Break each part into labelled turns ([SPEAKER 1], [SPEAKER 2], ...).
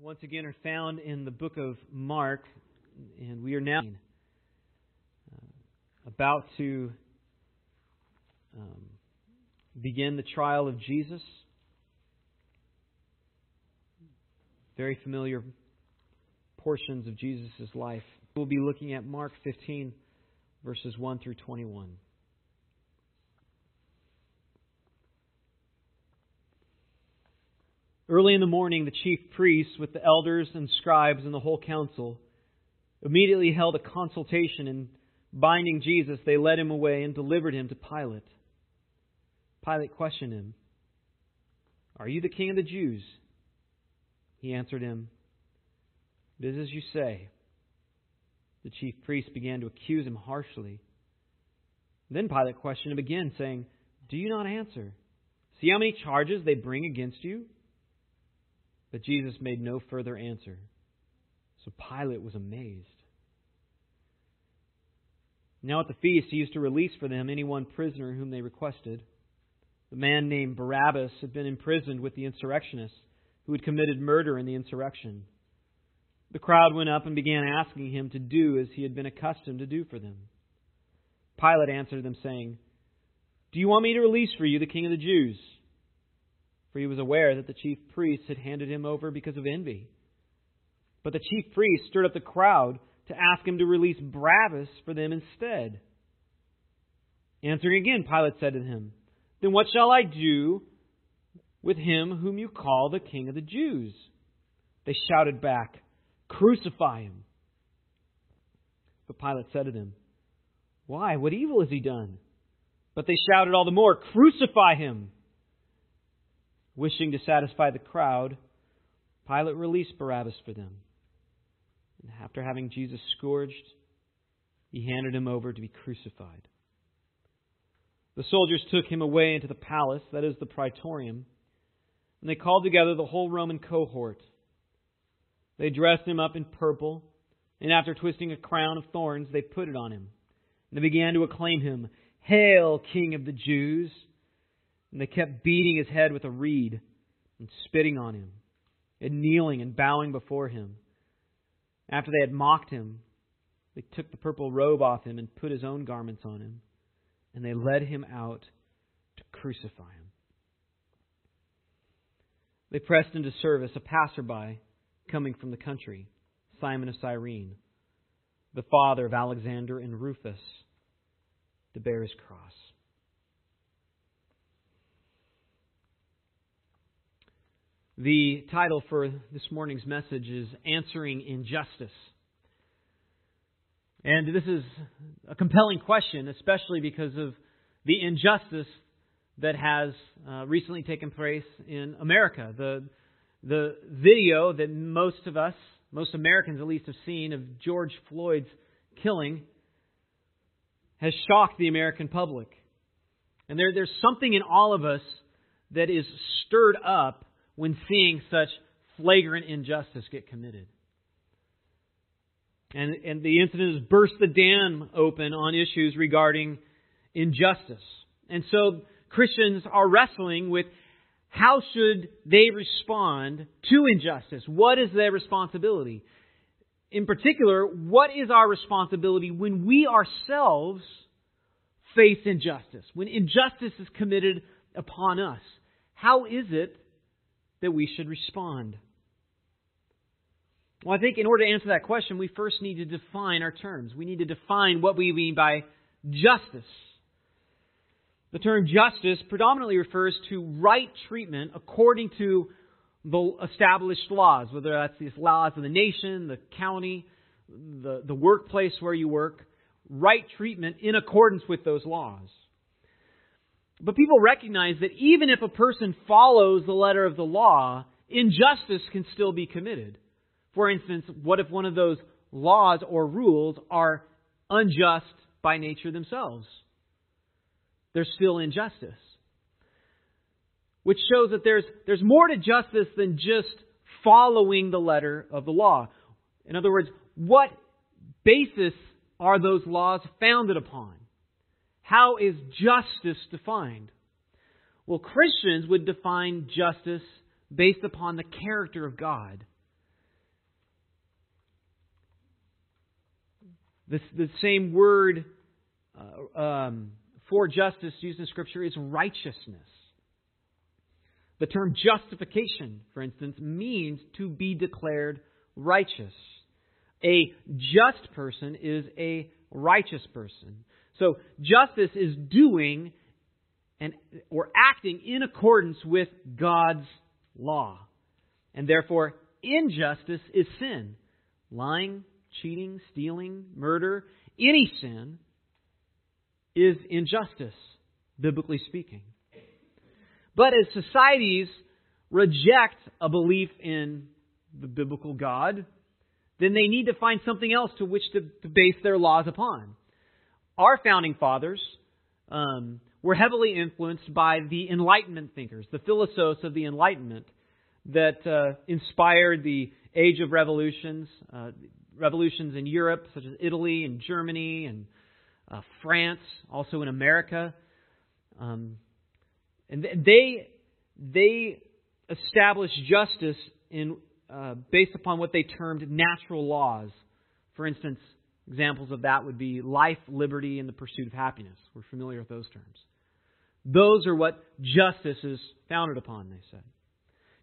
[SPEAKER 1] once again are found in the book of Mark, and we are now uh, about to um, begin the trial of Jesus. Very familiar portions of Jesus' life. We'll be looking at Mark 15, verses 1 through 21. Early in the morning, the chief priests, with the elders and scribes and the whole council, immediately held a consultation, and binding Jesus, they led him away and delivered him to Pilate. Pilate questioned him, Are you the king of the Jews? He answered him, It is as you say. The chief priests began to accuse him harshly. Then Pilate questioned him again, saying, Do you not answer? See how many charges they bring against you? But Jesus made no further answer. So Pilate was amazed. Now at the feast, he used to release for them any one prisoner whom they requested. The man named Barabbas had been imprisoned with the insurrectionists who had committed murder in the insurrection. The crowd went up and began asking him to do as he had been accustomed to do for them. Pilate answered them, saying, Do you want me to release for you the king of the Jews? For he was aware that the chief priests had handed him over because of envy. But the chief priests stirred up the crowd to ask him to release Barabbas for them instead. Answering again, Pilate said to him, Then what shall I do with him whom you call the King of the Jews? They shouted back, Crucify him. But Pilate said to them, Why? What evil has he done? But they shouted all the more, Crucify him. Wishing to satisfy the crowd, Pilate released Barabbas for them. And after having Jesus scourged, he handed him over to be crucified. The soldiers took him away into the palace, that is the praetorium, and they called together the whole Roman cohort. They dressed him up in purple, and after twisting a crown of thorns, they put it on him. And they began to acclaim him, Hail, King of the Jews! And they kept beating his head with a reed and spitting on him and kneeling and bowing before him. After they had mocked him, they took the purple robe off him and put his own garments on him, and they led him out to crucify him. They pressed into service a passerby coming from the country, Simon of Cyrene, the father of Alexander and Rufus, to bear his cross. The title for this morning's message is Answering Injustice. And this is a compelling question, especially because of the injustice that has uh, recently taken place in America. The, the video that most of us, most Americans at least, have seen of George Floyd's killing has shocked the American public. And there, there's something in all of us that is stirred up when seeing such flagrant injustice get committed. And, and the incident has burst the dam open on issues regarding injustice. And so Christians are wrestling with how should they respond to injustice? What is their responsibility? In particular, what is our responsibility when we ourselves face injustice? When injustice is committed upon us? How is it that we should respond? Well, I think in order to answer that question, we first need to define our terms. We need to define what we mean by justice. The term justice predominantly refers to right treatment according to the established laws, whether that's the laws of the nation, the county, the, the workplace where you work, right treatment in accordance with those laws. But people recognize that even if a person follows the letter of the law, injustice can still be committed. For instance, what if one of those laws or rules are unjust by nature themselves? There's still injustice. Which shows that there's, there's more to justice than just following the letter of the law. In other words, what basis are those laws founded upon? How is justice defined? Well, Christians would define justice based upon the character of God. The, the same word uh, um, for justice used in Scripture is righteousness. The term justification, for instance, means to be declared righteous. A just person is a righteous person. So justice is doing and or acting in accordance with God's law. And therefore injustice is sin. Lying, cheating, stealing, murder, any sin is injustice, biblically speaking. But as societies reject a belief in the biblical God, then they need to find something else to which to, to base their laws upon. Our founding fathers um, were heavily influenced by the Enlightenment thinkers, the philosophers of the Enlightenment that uh, inspired the age of revolutions, uh, revolutions in Europe, such as Italy and Germany and uh, France, also in America. Um, and they they established justice in uh, based upon what they termed natural laws. For instance, examples of that would be life, liberty, and the pursuit of happiness. We're familiar with those terms. Those are what justice is founded upon, they said.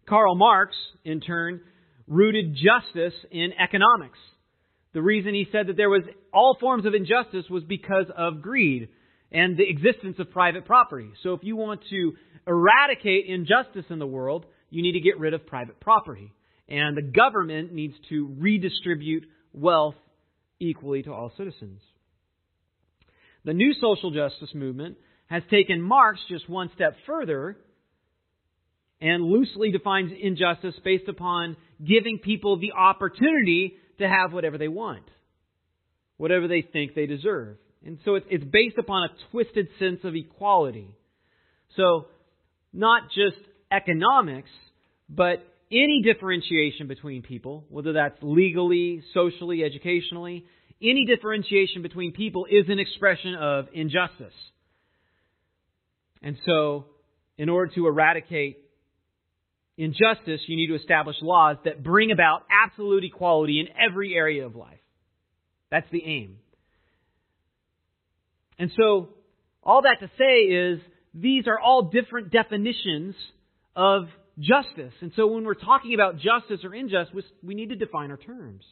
[SPEAKER 1] Karl Marx, in turn, rooted justice in economics. The reason he said that there was all forms of injustice was because of greed and the existence of private property. So if you want to eradicate injustice in the world, you need to get rid of private property. And the government needs to redistribute wealth equally to all citizens. The new social justice movement has taken Marx just one step further and loosely defines injustice based upon giving people the opportunity to have whatever they want, whatever they think they deserve. And so it's based upon a twisted sense of equality. So, not just economics, but any differentiation between people, whether that's legally, socially, educationally, any differentiation between people is an expression of injustice. And so, in order to eradicate injustice, you need to establish laws that bring about absolute equality in every area of life. That's the aim. And so, all that to say is, these are all different definitions of justice. And so, when we're talking about justice or injustice, we need to define our terms.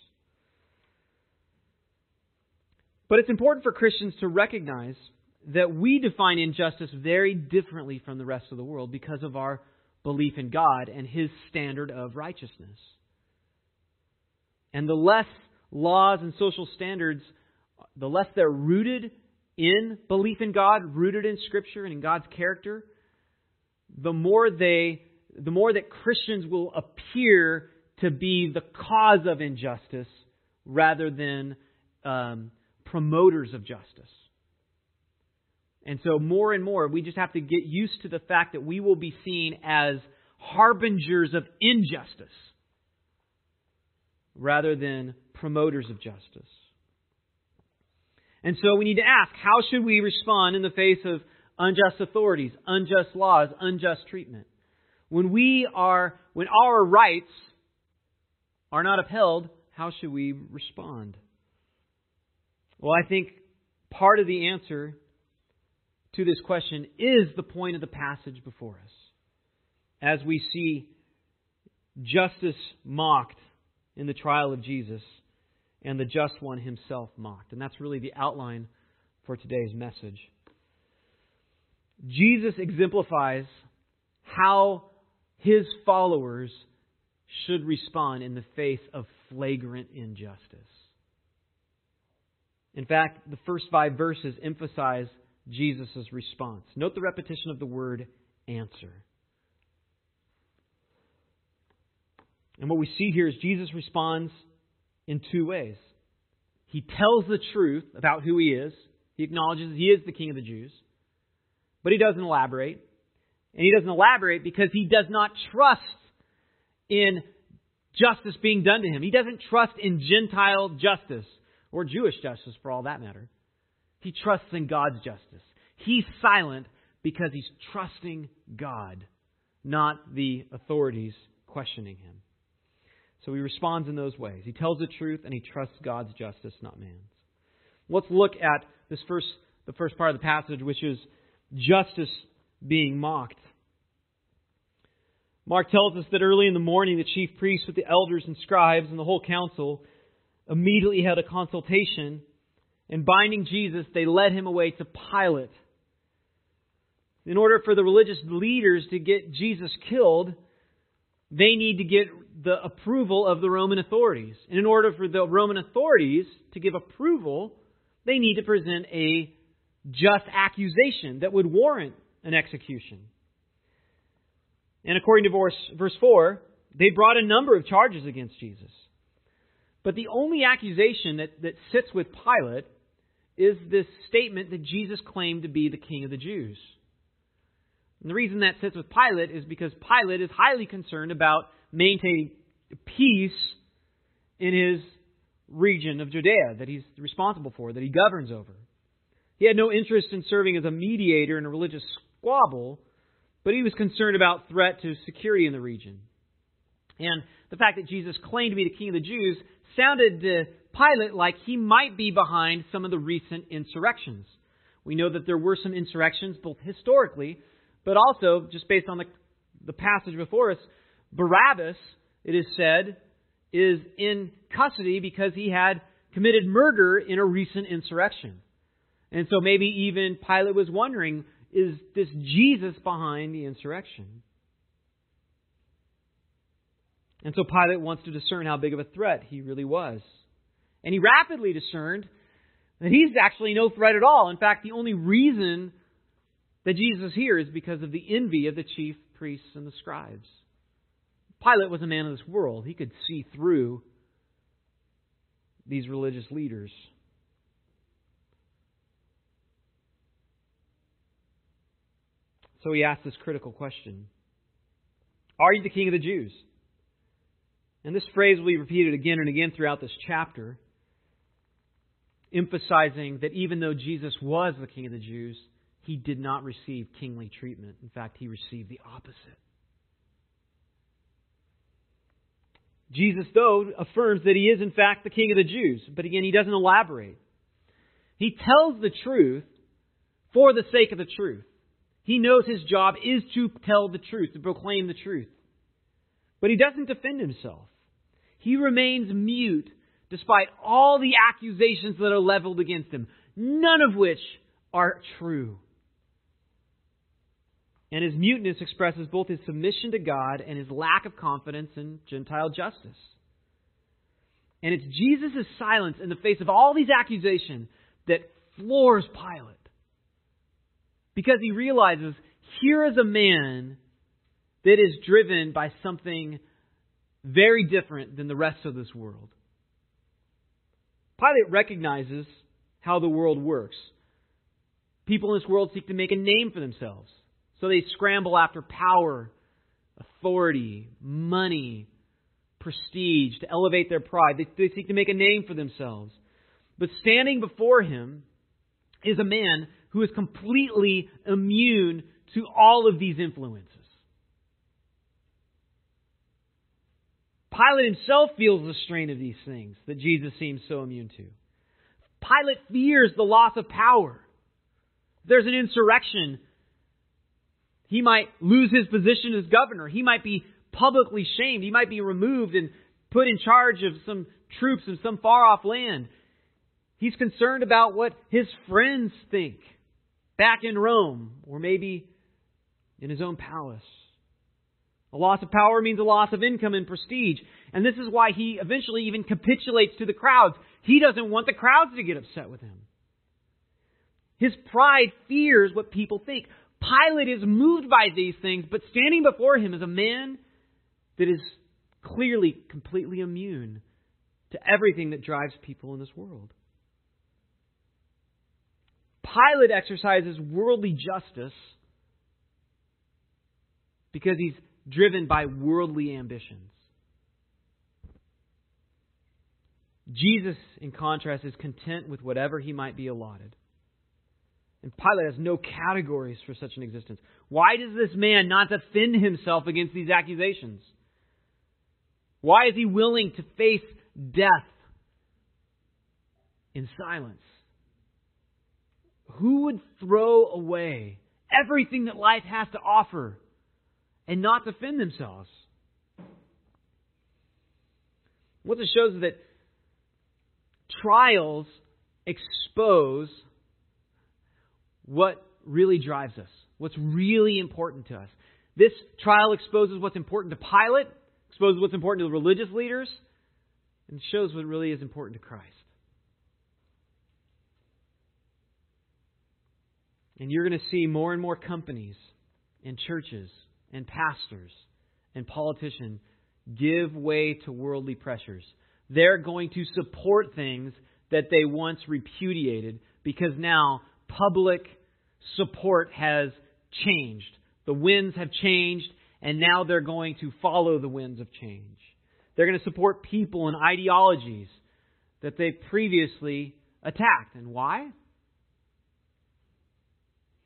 [SPEAKER 1] But it's important for Christians to recognize that we define injustice very differently from the rest of the world because of our belief in God and His standard of righteousness. And the less laws and social standards, the less they're rooted in belief in God, rooted in Scripture and in God's character, the more they, the more that Christians will appear to be the cause of injustice rather than um, promoters of justice. And so, more and more, we just have to get used to the fact that we will be seen as harbingers of injustice rather than promoters of justice. And so we need to ask how should we respond in the face of unjust authorities, unjust laws, unjust treatment? When we are, when our rights are not upheld, how should we respond? Well, I think part of the answer to this question is the point of the passage before us. As we see justice mocked in the trial of Jesus and the just one himself mocked. And that's really the outline for today's message. Jesus exemplifies how his followers should respond in the face of flagrant injustice. In fact, the first five verses emphasize Jesus' response. Note the repetition of the word answer. And what we see here is Jesus responds in two ways. He tells the truth about who he is, he acknowledges he is the King of the Jews, but he doesn't elaborate. And he doesn't elaborate because he does not trust in justice being done to him. He doesn't trust in Gentile justice or Jewish justice for all that matter. He trusts in God's justice. He's silent because he's trusting God, not the authorities questioning him. So he responds in those ways. He tells the truth and he trusts God's justice, not man's. Let's look at this first, the first part of the passage, which is justice being mocked. Mark tells us that early in the morning, the chief priests with the elders and scribes and the whole council immediately had a consultation, and binding Jesus, they led him away to Pilate. In order for the religious leaders to get Jesus killed, they need to get the approval of the Roman authorities. And in order for the Roman authorities to give approval, they need to present a just accusation that would warrant an execution. And according to verse, verse 4, they brought a number of charges against Jesus. But the only accusation that, that sits with Pilate is this statement that Jesus claimed to be the king of the Jews. And the reason that sits with Pilate is because Pilate is highly concerned about maintaining peace in his region of Judea that he's responsible for, that he governs over. He had no interest in serving as a mediator in a religious squabble, but he was concerned about threat to security in the region. And the fact that Jesus claimed to be the king of the Jews sounded to Pilate like he might be behind some of the recent insurrections. We know that there were some insurrections, both historically, but also, just based on the, the passage before us, Barabbas, it is said, is in custody because he had committed murder in a recent insurrection. And so maybe even Pilate was wondering is this Jesus behind the insurrection? And so Pilate wants to discern how big of a threat he really was. And he rapidly discerned that he's actually no threat at all. In fact, the only reason that Jesus is here is because of the envy of the chief priests and the scribes. Pilate was a man of this world. He could see through these religious leaders. So he asked this critical question Are you the king of the Jews? And this phrase will be repeated again and again throughout this chapter, emphasizing that even though Jesus was the king of the Jews, he did not receive kingly treatment. In fact, he received the opposite. Jesus, though, affirms that he is, in fact, the king of the Jews. But again, he doesn't elaborate. He tells the truth for the sake of the truth. He knows his job is to tell the truth, to proclaim the truth. But he doesn't defend himself. He remains mute despite all the accusations that are leveled against him, none of which are true. And his muteness expresses both his submission to God and his lack of confidence in Gentile justice. And it's Jesus' silence in the face of all these accusations that floors Pilate. Because he realizes here is a man that is driven by something very different than the rest of this world. Pilate recognizes how the world works. People in this world seek to make a name for themselves. So they scramble after power, authority, money, prestige to elevate their pride. They, they seek to make a name for themselves. But standing before him is a man who is completely immune to all of these influences. Pilate himself feels the strain of these things that Jesus seems so immune to. Pilate fears the loss of power. There's an insurrection. He might lose his position as governor. He might be publicly shamed. He might be removed and put in charge of some troops in some far off land. He's concerned about what his friends think back in Rome or maybe in his own palace. A loss of power means a loss of income and prestige. And this is why he eventually even capitulates to the crowds. He doesn't want the crowds to get upset with him. His pride fears what people think. Pilate is moved by these things, but standing before him is a man that is clearly completely immune to everything that drives people in this world. Pilate exercises worldly justice because he's driven by worldly ambitions. Jesus, in contrast, is content with whatever he might be allotted. And Pilate has no categories for such an existence. Why does this man not defend himself against these accusations? Why is he willing to face death in silence? Who would throw away everything that life has to offer and not defend themselves? What this shows is that trials expose what really drives us, what's really important to us. This trial exposes what's important to Pilate, exposes what's important to the religious leaders, and shows what really is important to Christ. And you're going to see more and more companies and churches and pastors and politicians give way to worldly pressures. They're going to support things that they once repudiated because now public support has changed. The winds have changed, and now they're going to follow the winds of change. They're going to support people and ideologies that they previously attacked. And why?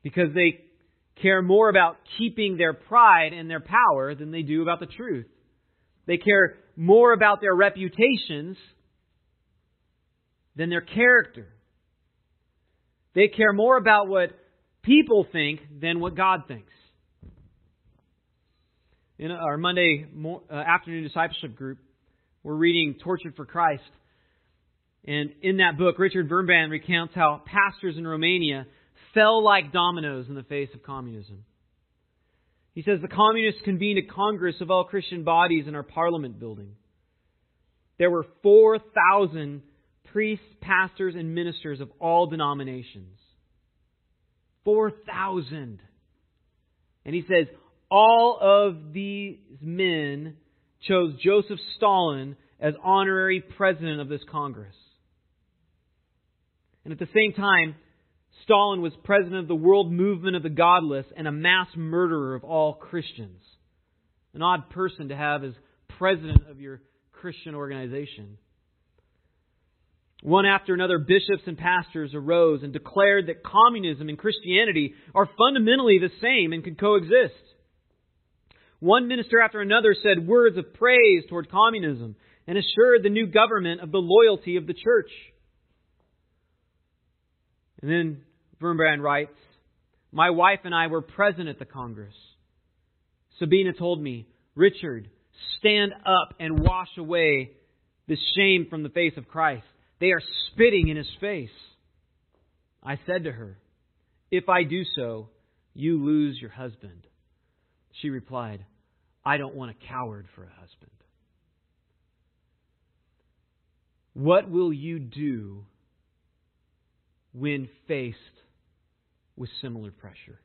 [SPEAKER 1] Because they care more about keeping their pride and their power than they do about the truth. They care more about their reputations than their character. They care more about what people think than what God thinks. In our Monday uh, afternoon discipleship group, we're reading Tortured for Christ. And in that book, Richard Wurmbrand recounts how pastors in Romania fell like dominoes in the face of communism. He says the communists convened a congress of all Christian bodies in our parliament building. There were 4,000 priests, pastors, and ministers of all denominations. 4,000. And he says, all of these men chose Joseph Stalin as honorary president of this Congress. And at the same time, Stalin was president of the world movement of the godless and a mass murderer of all Christians. An odd person to have as president of your Christian organization. One after another, bishops and pastors arose and declared that communism and Christianity are fundamentally the same and can coexist. One minister after another said words of praise toward communism and assured the new government of the loyalty of the church. And then Wurmbrand writes, My wife and I were present at the Congress. Sabina told me, Richard, stand up and wash away this shame from the face of Christ. They are spitting in his face. I said to her, If I do so, you lose your husband. She replied, I don't want a coward for a husband. What will you do when faced with similar pressure?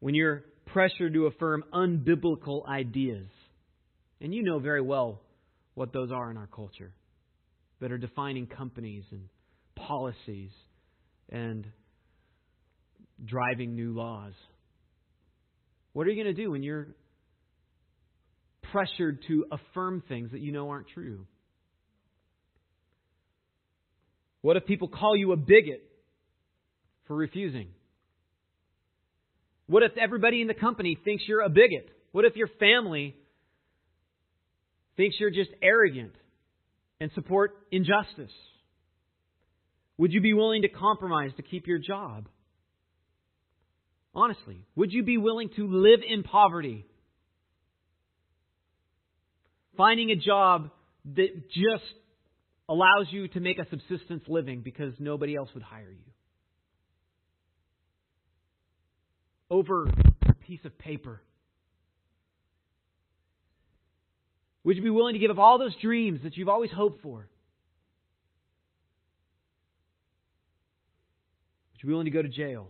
[SPEAKER 1] When you're pressured to affirm unbiblical ideas, and you know very well what those are in our culture that are defining companies and policies and driving new laws. What are you going to do when you're pressured to affirm things that you know aren't true? What if people call you a bigot for refusing? What if everybody in the company thinks you're a bigot? What if your family thinks you're just arrogant and support injustice? Would you be willing to compromise to keep your job? Honestly, would you be willing to live in poverty? Finding a job that just allows you to make a subsistence living because nobody else would hire you. Over a piece of paper. Would you be willing to give up all those dreams that you've always hoped for? Would you be willing to go to jail?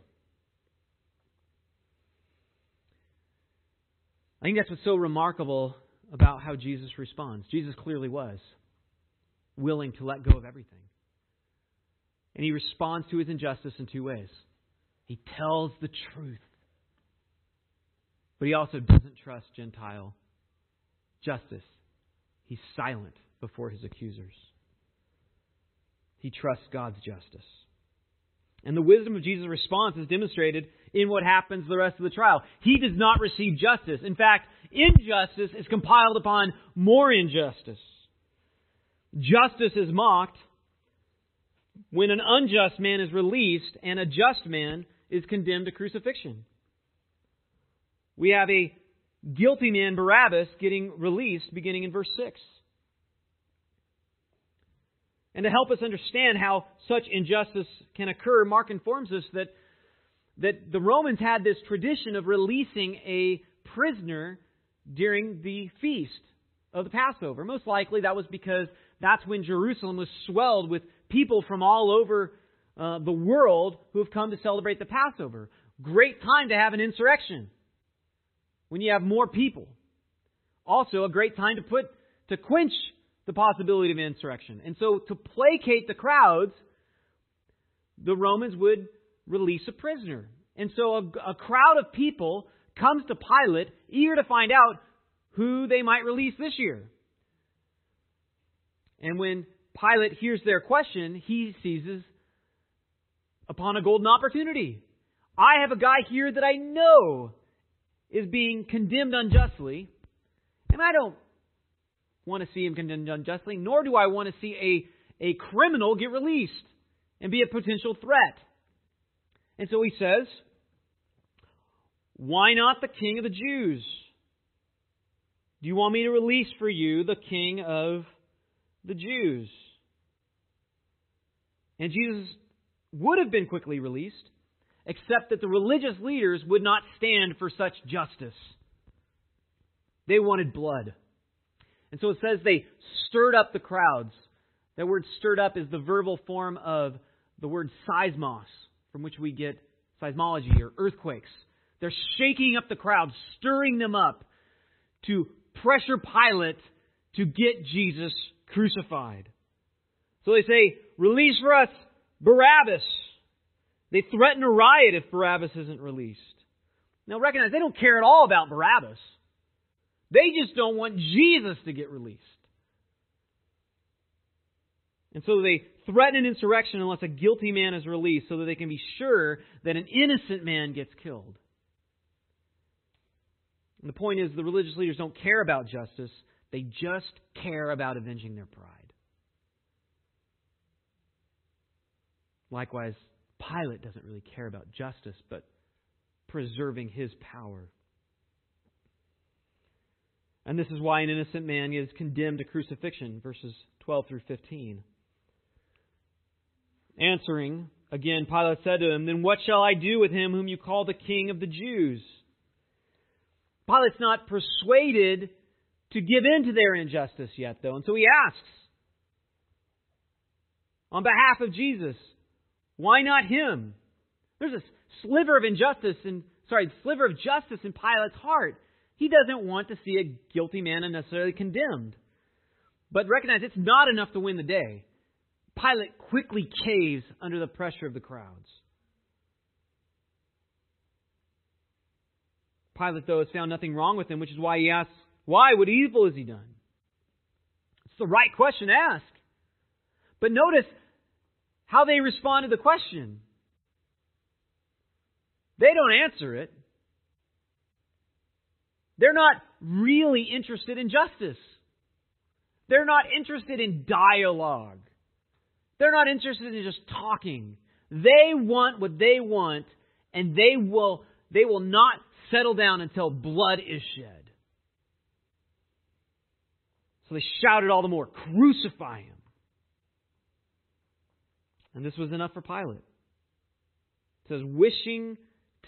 [SPEAKER 1] I think that's what's so remarkable about how Jesus responds. Jesus clearly was willing to let go of everything. And he responds to his injustice in two ways. He tells the truth, but he also doesn't trust Gentile justice. He's silent before his accusers. He trusts God's justice. And the wisdom of Jesus' response is demonstrated in what happens the rest of the trial. He does not receive justice. In fact, injustice is compiled upon more injustice. Justice is mocked, when an unjust man is released and a just man is condemned to crucifixion. We have a guilty man, Barabbas, getting released beginning in verse 6. And to help us understand how such injustice can occur, Mark informs us that, that the Romans had this tradition of releasing a prisoner during the feast of the Passover. Most likely that was because that's when Jerusalem was swelled with people from all over uh, the world who have come to celebrate the Passover. Great time to have an insurrection when you have more people. Also, a great time to put to quench the possibility of insurrection. And so, to placate the crowds, the Romans would release a prisoner. And so, a, a crowd of people comes to Pilate, eager to find out who they might release this year. And when Pilate hears their question, he seizes upon a golden opportunity. I have a guy here that I know is being condemned unjustly, and I don't want to see him condemned unjustly, nor do I want to see a, a criminal get released and be a potential threat. And so he says, Why not the king of the Jews? Do you want me to release for you the king of the Jews? And Jesus would have been quickly released, except that the religious leaders would not stand for such justice. They wanted blood. And so it says they stirred up the crowds. That word stirred up is the verbal form of the word seismos, from which we get seismology or earthquakes. They're shaking up the crowd, stirring them up to pressure Pilate to get Jesus crucified. So they say, Release for us Barabbas. They threaten a riot if Barabbas isn't released. Now recognize they don't care at all about Barabbas. They just don't want Jesus to get released. And so they threaten an insurrection unless a guilty man is released so that they can be sure that an innocent man gets killed. And the point is, the religious leaders don't care about justice, they just care about avenging their pride. Likewise, Pilate doesn't really care about justice, but preserving his power. And this is why an innocent man is condemned to crucifixion, verses 12 through 15. Answering, again, Pilate said to him, Then what shall I do with him whom you call the king of the Jews? Pilate's not persuaded to give in to their injustice yet, though. And so he asks, on behalf of Jesus, why not him? There's a sliver of injustice and sorry, sliver of justice in Pilate's heart. He doesn't want to see a guilty man unnecessarily condemned. But recognize it's not enough to win the day. Pilate quickly caves under the pressure of the crowds. Pilate, though, has found nothing wrong with him, which is why he asks, Why? What evil has he done? It's the right question to ask. But notice how they respond to the question. They don't answer it. They're not really interested in justice. They're not interested in dialogue. They're not interested in just talking. They want what they want, and they will, they will not settle down until blood is shed. So they shouted all the more, Crucify him. And this was enough for Pilate. It says, wishing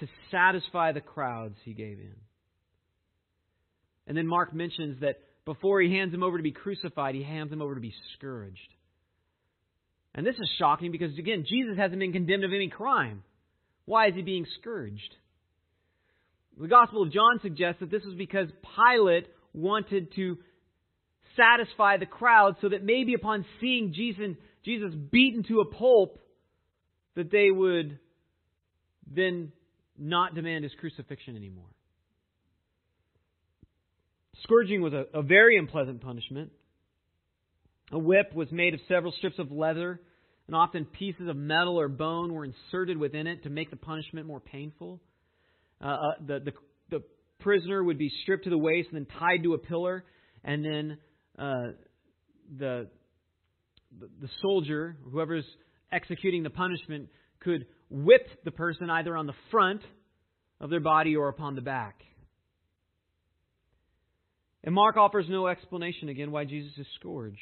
[SPEAKER 1] to satisfy the crowds, he gave in. And then Mark mentions that before he hands him over to be crucified, he hands him over to be scourged. And this is shocking because, again, Jesus hasn't been condemned of any crime. Why is he being scourged? The Gospel of John suggests that this was because Pilate wanted to satisfy the crowd so that maybe upon seeing Jesus, Jesus beaten to a pulp, that they would then not demand his crucifixion anymore. Scourging was a, a very unpleasant punishment. A whip was made of several strips of leather, and often pieces of metal or bone were inserted within it to make the punishment more painful. Uh, uh, the, the, the prisoner would be stripped to the waist and then tied to a pillar, and then uh, the, the soldier, whoever's executing the punishment could whip the person either on the front of their body or upon the back. And Mark offers no explanation again why Jesus is scourged.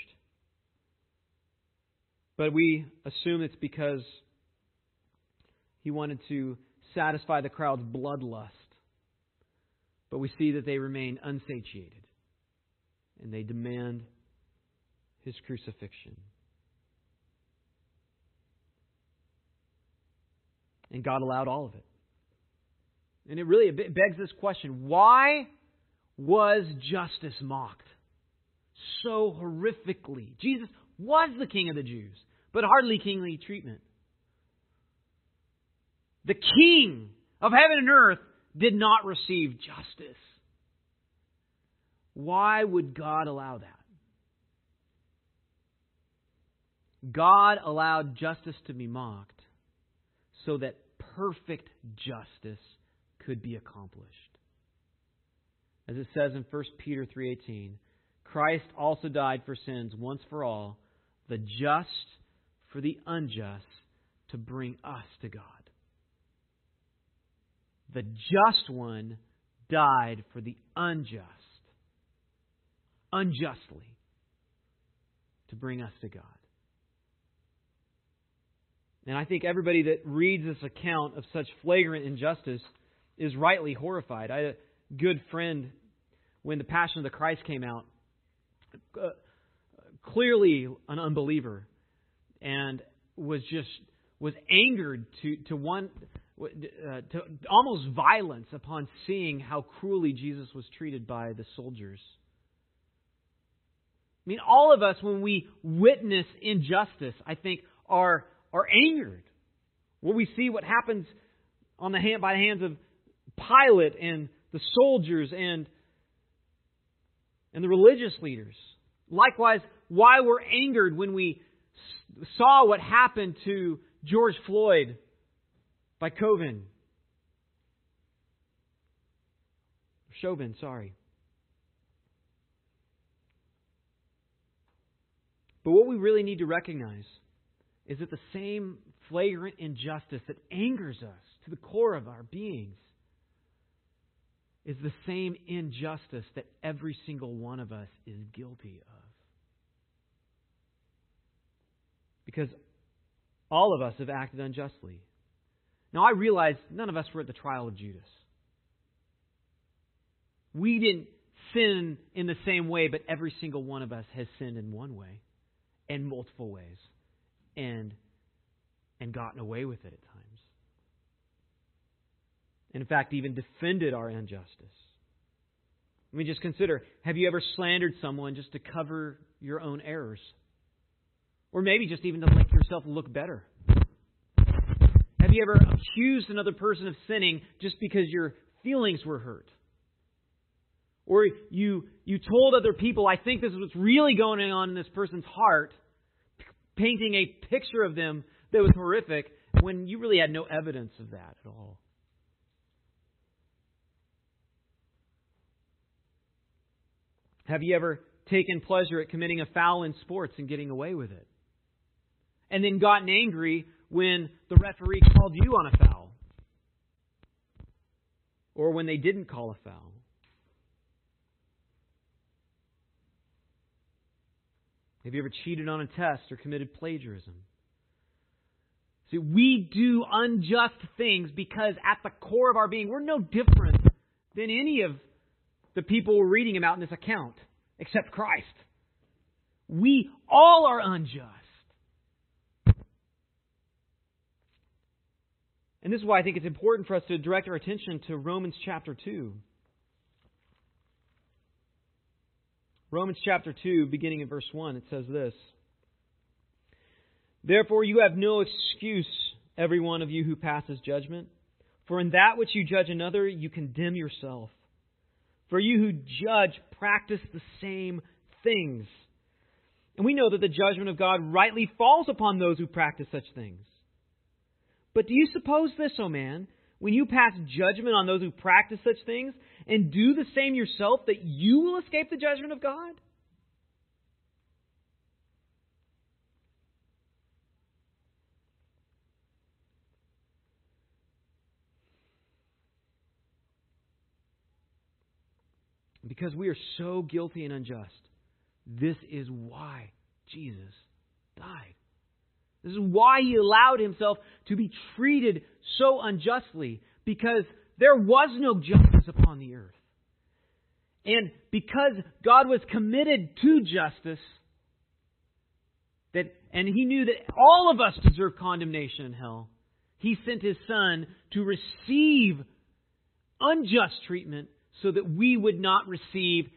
[SPEAKER 1] But we assume it's because he wanted to satisfy the crowd's bloodlust. But we see that they remain unsatiated and they demand his crucifixion. And God allowed all of it. And it really begs this question why was justice mocked so horrifically? Jesus was the king of the Jews, but hardly kingly treatment. The king of heaven and earth did not receive justice. Why would God allow that? God allowed justice to be mocked so that perfect justice could be accomplished. As it says in 1 Peter 3:18, Christ also died for sins once for all, the just for the unjust to bring us to God. The just one died for the unjust, unjustly, to bring us to God. And I think everybody that reads this account of such flagrant injustice is rightly horrified. I had a good friend when the Passion of the Christ came out, uh, clearly an unbeliever, and was just was angered to to one uh, to almost violence upon seeing how cruelly Jesus was treated by the soldiers. I mean, all of us, when we witness injustice, I think, are are angered. When we see what happens on the hand, by the hands of Pilate and the soldiers and, and the religious leaders. Likewise, why we're angered when we saw what happened to George Floyd by Coven. Chauvin, sorry. But what we really need to recognize is that the same flagrant injustice that angers us to the core of our beings is the same injustice that every single one of us is guilty of. Because all of us have acted unjustly. Now, I realize none of us were at the trial of Judas. We didn't sin in the same way, but every single one of us has sinned in one way and multiple ways and and gotten away with it at times. And in fact, even defended our injustice. Let me just consider have you ever slandered someone just to cover your own errors? Or maybe just even to make yourself look better? Have you ever accused another person of sinning just because your feelings were hurt? Or you, you told other people, I think this is what's really going on in this person's heart, painting a picture of them that was horrific when you really had no evidence of that at all. Have you ever taken pleasure at committing a foul in sports and getting away with it? And then gotten angry when the referee called you on a foul? Or when they didn't call a foul? Have you ever cheated on a test or committed plagiarism? See, we do unjust things because at the core of our being, we're no different than any of the people we're reading about in this account, except Christ. We all are unjust. And this is why I think it's important for us to direct our attention to Romans chapter 2. Romans chapter 2, beginning in verse 1, it says this Therefore, you have no excuse, every one of you who passes judgment. For in that which you judge another, you condemn yourself. For you who judge practice the same things. And we know that the judgment of God rightly falls upon those who practice such things. But do you suppose this, O oh man, when you pass judgment on those who practice such things and do the same yourself, that you will escape the judgment of God? Because we are so guilty and unjust, this is why Jesus died. This is why he allowed himself to be treated so unjustly, because there was no justice upon the earth. And because God was committed to justice, that, and he knew that all of us deserve condemnation in hell, he sent his son to receive unjust treatment so that we would not receive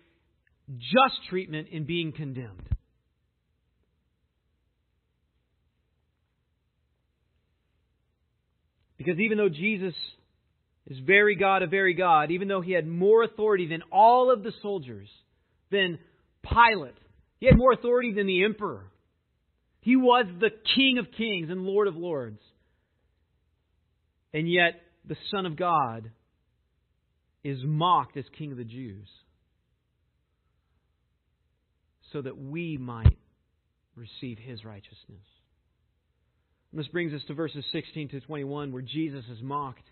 [SPEAKER 1] just treatment in being condemned. Because even though Jesus is very God, a very God, even though he had more authority than all of the soldiers, than Pilate, he had more authority than the emperor. He was the King of kings and Lord of lords. And yet, the Son of God is mocked as King of the Jews so that we might receive his righteousness. And this brings us to verses 16 to 21 where Jesus is mocked.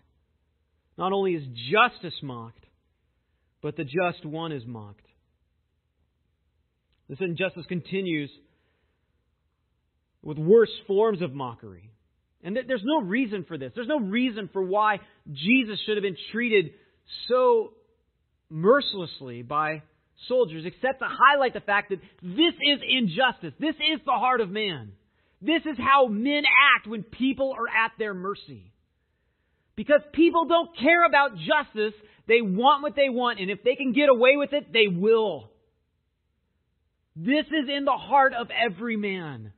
[SPEAKER 1] Not only is justice mocked, but the just one is mocked. This injustice continues with worse forms of mockery. And there's no reason for this. There's no reason for why Jesus should have been treated so mercilessly by soldiers, except to highlight the fact that this is injustice. This is the heart of man. This is how men act when people are at their mercy. Because people don't care about justice, they want what they want, and if they can get away with it, they will. This is in the heart of every man.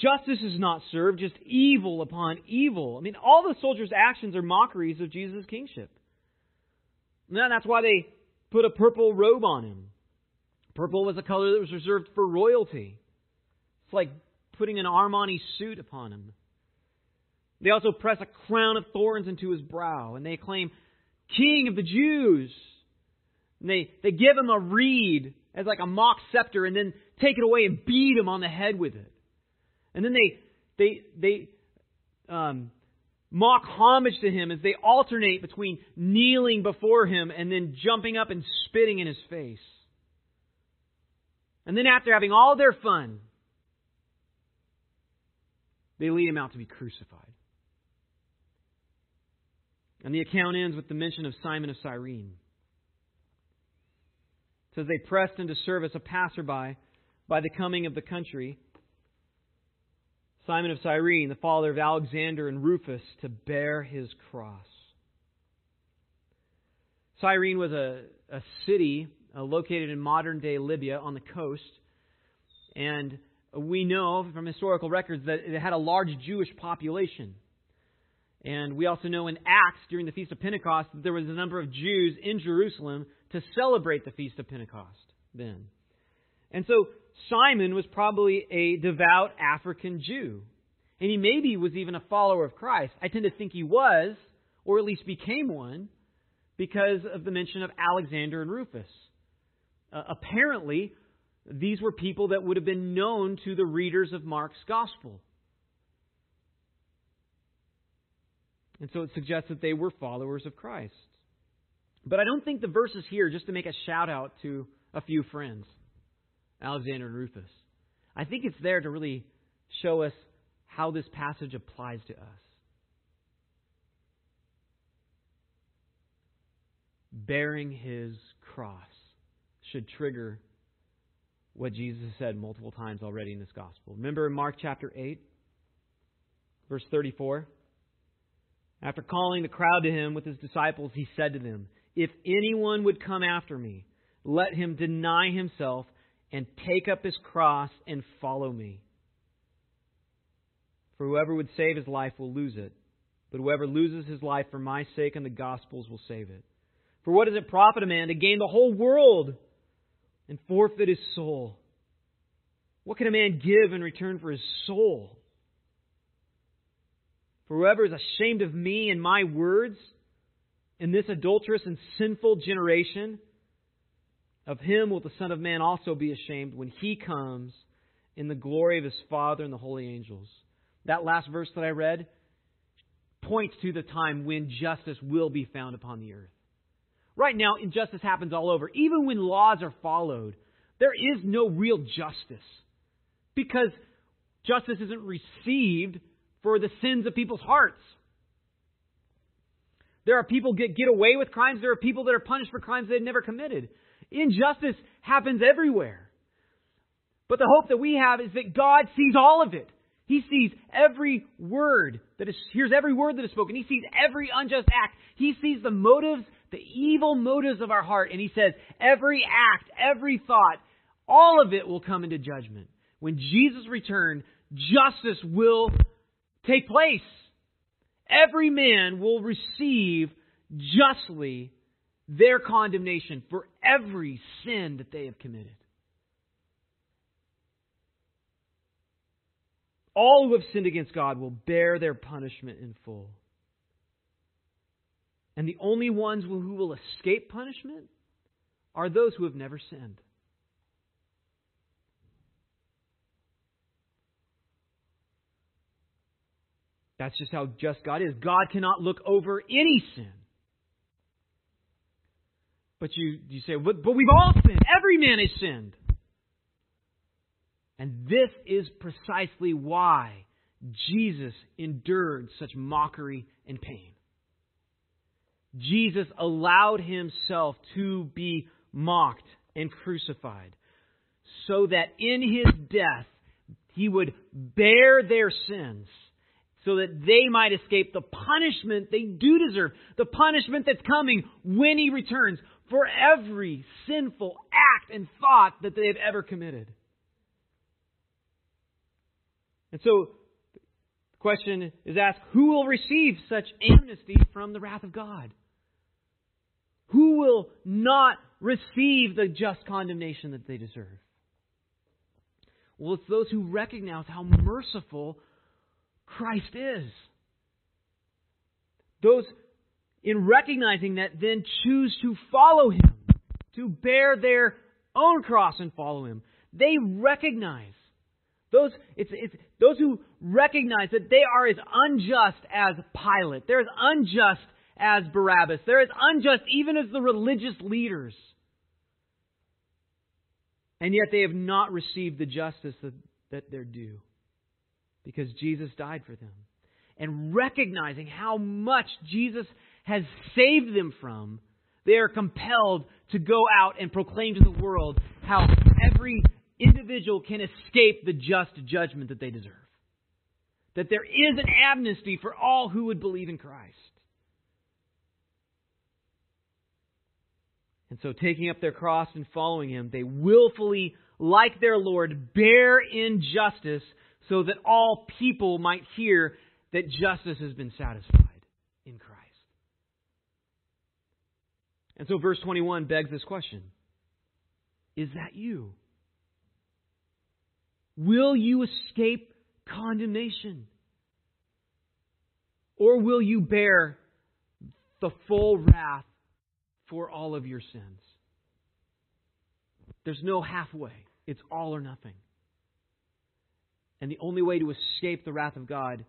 [SPEAKER 1] Justice is not served, just evil upon evil. I mean, all the soldiers' actions are mockeries of Jesus' kingship. And that's why they put a purple robe on him. Purple was a color that was reserved for royalty. It's like putting an Armani suit upon him. They also press a crown of thorns into his brow, and they claim, King of the Jews. And they, they give him a reed as like a mock scepter, and then take it away and beat him on the head with it. And then they they they um, mock homage to him as they alternate between kneeling before him and then jumping up and spitting in his face. And then after having all their fun, they lead him out to be crucified. And the account ends with the mention of Simon of Cyrene. It says they pressed into service a passerby by the coming of the country Simon of Cyrene, the father of Alexander and Rufus, to bear his cross. Cyrene was a, a city uh, located in modern day Libya on the coast. And we know from historical records that it had a large Jewish population. And we also know in Acts, during the Feast of Pentecost, that there was a number of Jews in Jerusalem to celebrate the Feast of Pentecost then. And so Simon was probably a devout African Jew. And he maybe was even a follower of Christ. I tend to think he was, or at least became one, because of the mention of Alexander and Rufus. Uh, apparently, these were people that would have been known to the readers of Mark's gospel. And so it suggests that they were followers of Christ. But I don't think the verse is here just to make a shout out to a few friends. Alexander and Rufus. I think it's there to really show us how this passage applies to us. Bearing his cross should trigger what Jesus said multiple times already in this gospel. Remember in Mark chapter 8, verse 34? After calling the crowd to him with his disciples, he said to them, If anyone would come after me, let him deny himself and take up his cross and follow me. For whoever would save his life will lose it, but whoever loses his life for my sake and the gospel's will save it. For what does it profit a man to gain the whole world and forfeit his soul? What can a man give in return for his soul? For whoever is ashamed of me and my words in this adulterous and sinful generation, of him will the Son of Man also be ashamed when he comes in the glory of his Father and the holy angels. that last verse that I read, points to the time when justice will be found upon the earth. Right now, injustice happens all over. Even when laws are followed, there is no real justice because justice isn't received for the sins of people's hearts. There are people get get away with crimes. There are people that are punished for crimes they've never committed. Injustice happens everywhere. But the hope that we have is that God sees all of it. He sees every word that is hears every word that is spoken. He sees every unjust act. He sees the motives, the evil motives of our heart, and he says every act, every thought, all of it will come into judgment. When Jesus returns, justice will take place. Every man will receive justly their condemnation for every sin that they have committed. All who have sinned against God will bear their punishment in full. And the only ones who will escape punishment are those who have never sinned. That's just how just God is. God cannot look over any sin. But you, you say, but, but we've all sinned. Every man has sinned. And this is precisely why Jesus endured such mockery and pain. Jesus allowed himself to be mocked and crucified so that in his death he would bear their sins so that they might escape the punishment they do deserve, the punishment that's coming when he returns for every sinful act and thought that they have ever committed. And so the question is asked who will receive such amnesty from the wrath of God? Who will not receive the just condemnation that they deserve? Well, it's those who recognize how merciful Christ is. Those in recognizing that then choose to follow Him, to bear their own cross and follow Him. They recognize those, it's, it's, those who recognize that they are as unjust as Pilate. They're as unjust as Barabbas. They're as unjust even as the religious leaders. And yet they have not received the justice that, that they're due because Jesus died for them. And recognizing how much Jesus has saved them from, they are compelled to go out and proclaim to the world how every individual can escape the just judgment that they deserve. That there is an amnesty for all who would believe in Christ. And so, taking up their cross and following Him, they willfully, like their Lord, bear injustice so that all people might hear that justice has been satisfied in Christ. And so, verse 21 begs this question Is that you? Will you escape condemnation? Or will you bear the full wrath for all of your sins? There's no halfway. It's all or nothing. And the only way to escape the wrath of God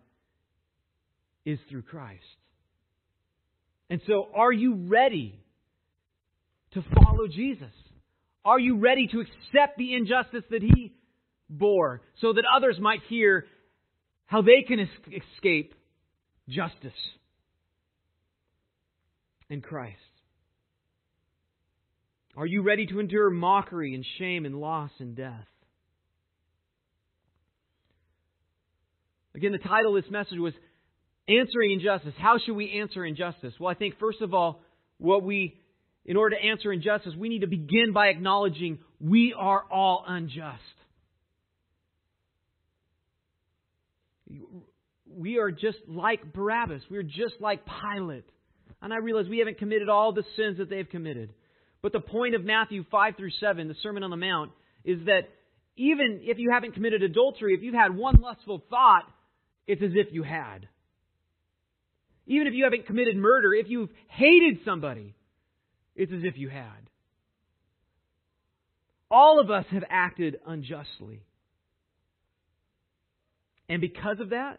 [SPEAKER 1] is through Christ. And so, are you ready to follow Jesus? Are you ready to accept the injustice that He bore, so that others might hear how they can escape justice in Christ. Are you ready to endure mockery and shame and loss and death? Again, the title of this message was Answering Injustice. How should we answer injustice? Well, I think, first of all, what we, in order to answer injustice, we need to begin by acknowledging we are all unjust. we are just like Barabbas. We're just like Pilate. And I realize we haven't committed all the sins that they've committed. But the point of Matthew 5 through 7, the Sermon on the Mount, is that even if you haven't committed adultery, if you've had one lustful thought, it's as if you had. Even if you haven't committed murder, if you've hated somebody, it's as if you had. All of us have acted unjustly. And because of that,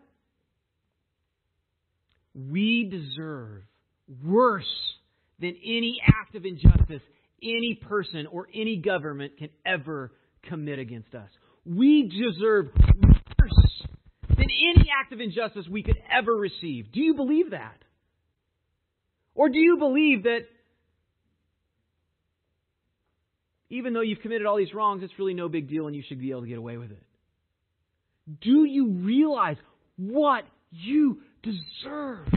[SPEAKER 1] we deserve worse than any act of injustice any person or any government can ever commit against us. We deserve any act of injustice we could ever receive. Do you believe that? Or do you believe that even though you've committed all these wrongs, it's really no big deal and you should be able to get away with it? Do you realize what you deserve?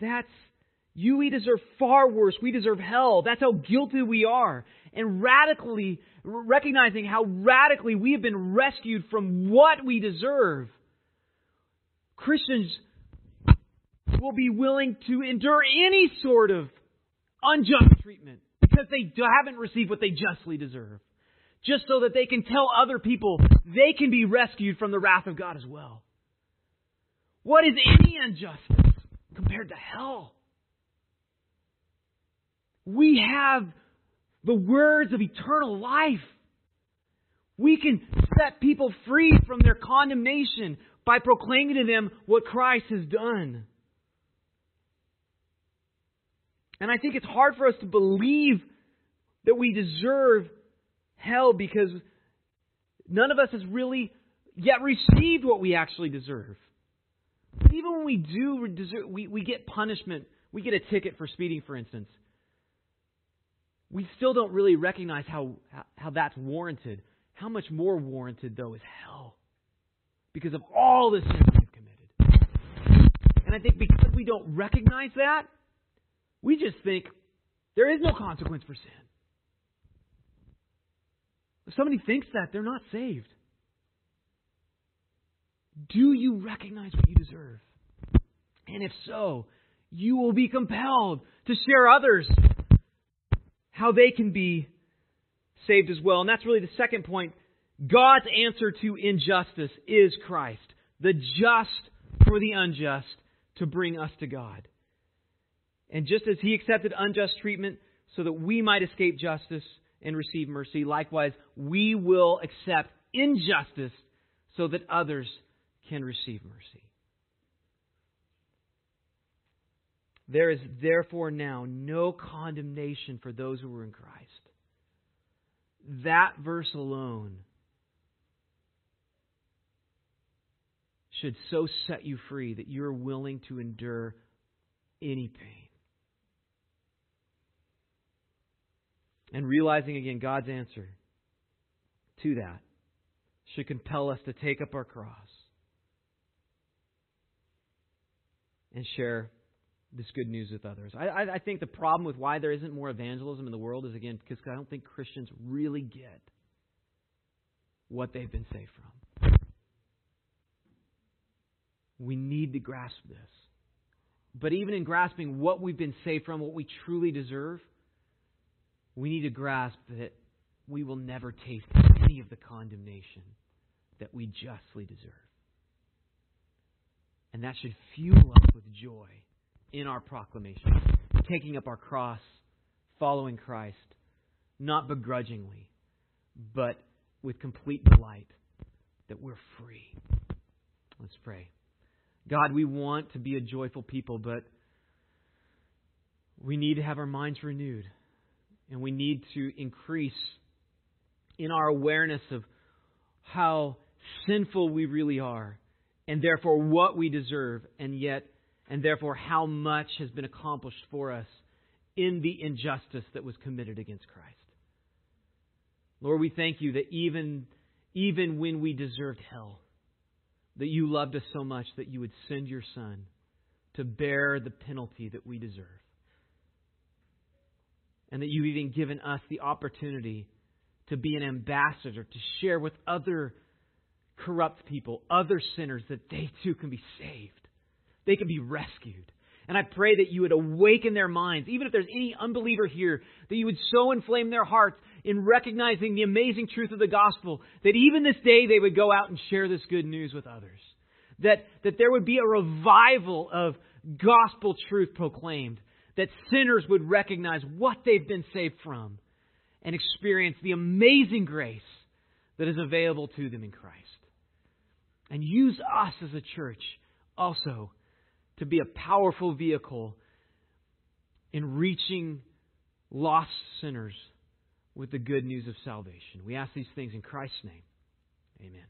[SPEAKER 1] That's you, we deserve far worse. We deserve hell. That's how guilty we are. And radically, recognizing how radically we have been rescued from what we deserve, Christians will be willing to endure any sort of unjust treatment because they haven't received what they justly deserve. Just so that they can tell other people they can be rescued from the wrath of God as well. What is any injustice compared to hell? We have the words of eternal life. We can set people free from their condemnation by proclaiming to them what Christ has done. And I think it's hard for us to believe that we deserve hell because none of us has really yet received what we actually deserve. But even when we do deserve, we, we get punishment, we get a ticket for speeding, for instance we still don't really recognize how, how that's warranted. How much more warranted, though, is hell? Because of all the sins we've committed. And I think because we don't recognize that, we just think there is no consequence for sin. If somebody thinks that, they're not saved. Do you recognize what you deserve? And if so, you will be compelled to share others how they can be saved as well. And that's really the second point. God's answer to injustice is Christ, the just for the unjust to bring us to God. And just as he accepted unjust treatment so that we might escape justice and receive mercy, likewise, we will accept injustice so that others can receive mercy. There is therefore now no condemnation for those who are in Christ. That verse alone should so set you free that you're willing to endure any pain. And realizing again God's answer to that should compel us to take up our cross and share this good news with others. I, I, I think the problem with why there isn't more evangelism in the world is, again, because I don't think Christians really get what they've been saved from. We need to grasp this. But even in grasping what we've been saved from, what we truly deserve, we need to grasp that we will never taste any of the condemnation that we justly deserve. And that should fuel us with joy in our proclamation, taking up our cross, following Christ, not begrudgingly, but with complete delight that we're free. Let's pray. God, we want to be a joyful people, but we need to have our minds renewed. And we need to increase in our awareness of how sinful we really are, and therefore what we deserve, and yet and therefore how much has been accomplished for us in the injustice that was committed against Christ. Lord, we thank you that even, even when we deserved hell, that you loved us so much that you would send your Son to bear the penalty that we deserve. And that you've even given us the opportunity to be an ambassador, to share with other corrupt people, other sinners, that they too can be saved they can be rescued. And I pray that you would awaken their minds, even if there's any unbeliever here, that you would so inflame their hearts in recognizing the amazing truth of the gospel that even this day they would go out and share this good news with others. That, that there would be a revival of gospel truth proclaimed. That sinners would recognize what they've been saved from and experience the amazing grace that is available to them in Christ. And use us as a church also to be a powerful vehicle in reaching lost sinners with the good news of salvation. We ask these things in Christ's name. Amen.